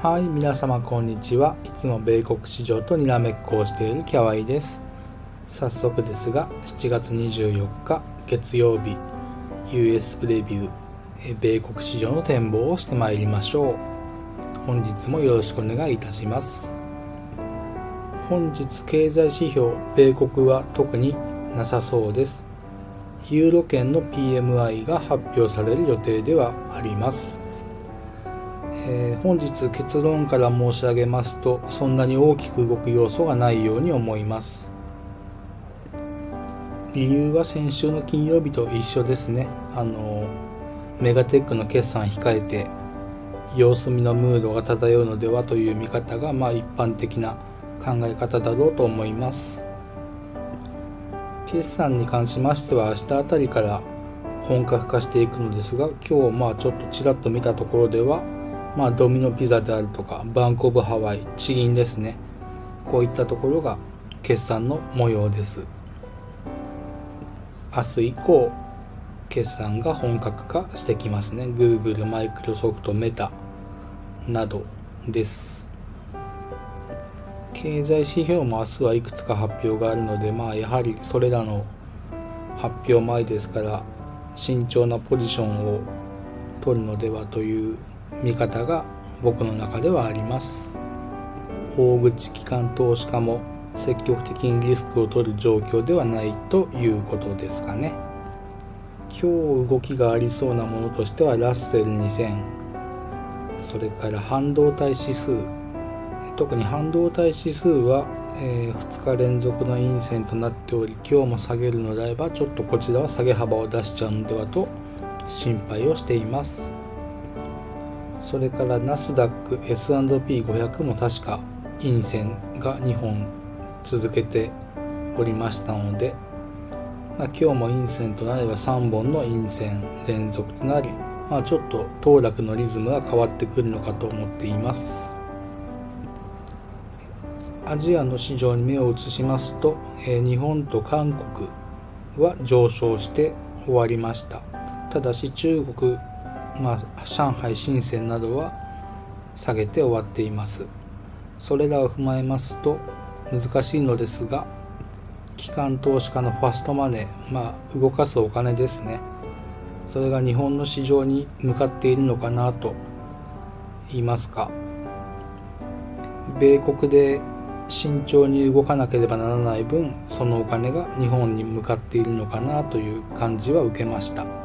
はい、皆様こんにちは。いつも米国市場とにらめっこをしているキャワイです。早速ですが、7月24日月曜日、US プレビュー、米国市場の展望をしてまいりましょう。本日もよろしくお願いいたします。本日経済指標、米国は特になさそうです。ユーロ圏の PMI が発表される予定ではあります。えー、本日結論から申し上げますとそんなに大きく動く要素がないように思います。理由は先週の金曜日と一緒ですね。あのメガテックの決算控えて様子見のムードが漂うのではという見方がまあ一般的な考え方だろうと思います。決算に関しましては明日あたりから本格化していくのですが今日まあちょっとちらっと見たところではまあドミノピザであるとかバンコブハワイ地銀ですね。こういったところが決算の模様です。明日以降決算が本格化してきますね。Google、マイクロソフト、メタなどです。経済指標も明日はいくつか発表があるのでまあやはりそれらの発表前ですから慎重なポジションを取るのではという見方が僕の中ではあります。大口機関投資家も積極的にリスクを取る状況ではないということですかね。今日動きがありそうなものとしてはラッセル2000それから半導体指数。特に半導体指数は、えー、2日連続の陰線となっており今日も下げるのであればちょっとこちらは下げ幅を出しちゃうのではと心配をしています。それからナスダック S&P500 も確か陰線が2本続けておりましたので、まあ、今日も陰線となれば3本の陰線連続となり、まあ、ちょっと騰落のリズムが変わってくるのかと思っています。アジアの市場に目を移しますと、えー、日本と韓国は上昇して終わりました。ただし中国まあ、上海、深センなどは下げて終わっています。それらを踏まえますと難しいのですが、機関投資家のファストマネー、まあ、動かすお金ですね。それが日本の市場に向かっているのかなと言いますか。米国で慎重に動かなければならない分、そのお金が日本に向かっているのかなという感じは受けました。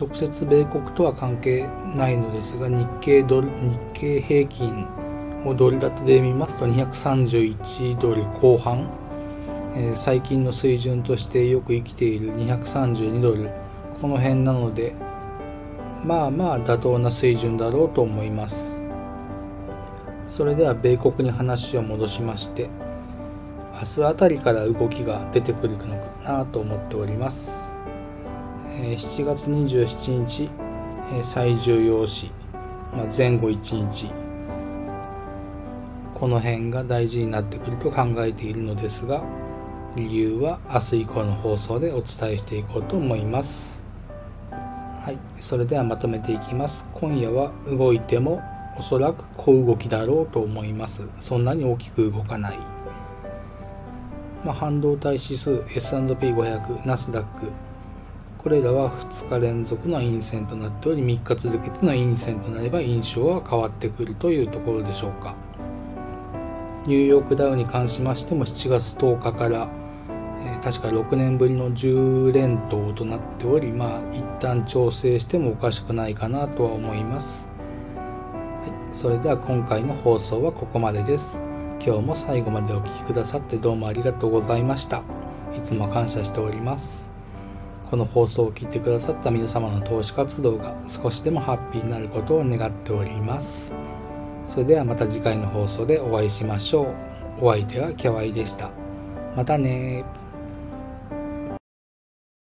直接米国とは関係ないのですが日経ドル日経平均をドル建てで見ますと231ドル後半、えー、最近の水準としてよく生きている232ドル。この辺なのでまあまあ妥当な水準だろうと思います。それでは米国に話を戻しまして明日あたりから動きが出てくるのかなと思っております。え7月27日え最重要視、まあ、前後1日。この辺が大事になってくると考えているのですが理由は明日以降の放送でお伝えしていこうと思います。はいそれではまとめていきます。今夜は動いてもおそらく小動きだろうと思います。そんなに大きく動かない。まあ、半導体指数 S&P500 ナスダックこれらは2日連続の陰線となっており3日続けての陰線となれば印象は変わってくるというところでしょうか。ニューヨークダウに関しましても7月10日から、えー、確か6年ぶりの10連投となっておりまあ一旦調整してもおかしくないかなとは思います、はい、それでは今回の放送はここまでです。今日も最後までお聴きくださってどうもありがとうございました。いつも感謝しております。この放送を聞いてくださった皆様の投資活動が少しでもハッピーになることを願っております。それではまた次回の放送でお会いしましょう。お相手はキャワイでした。またね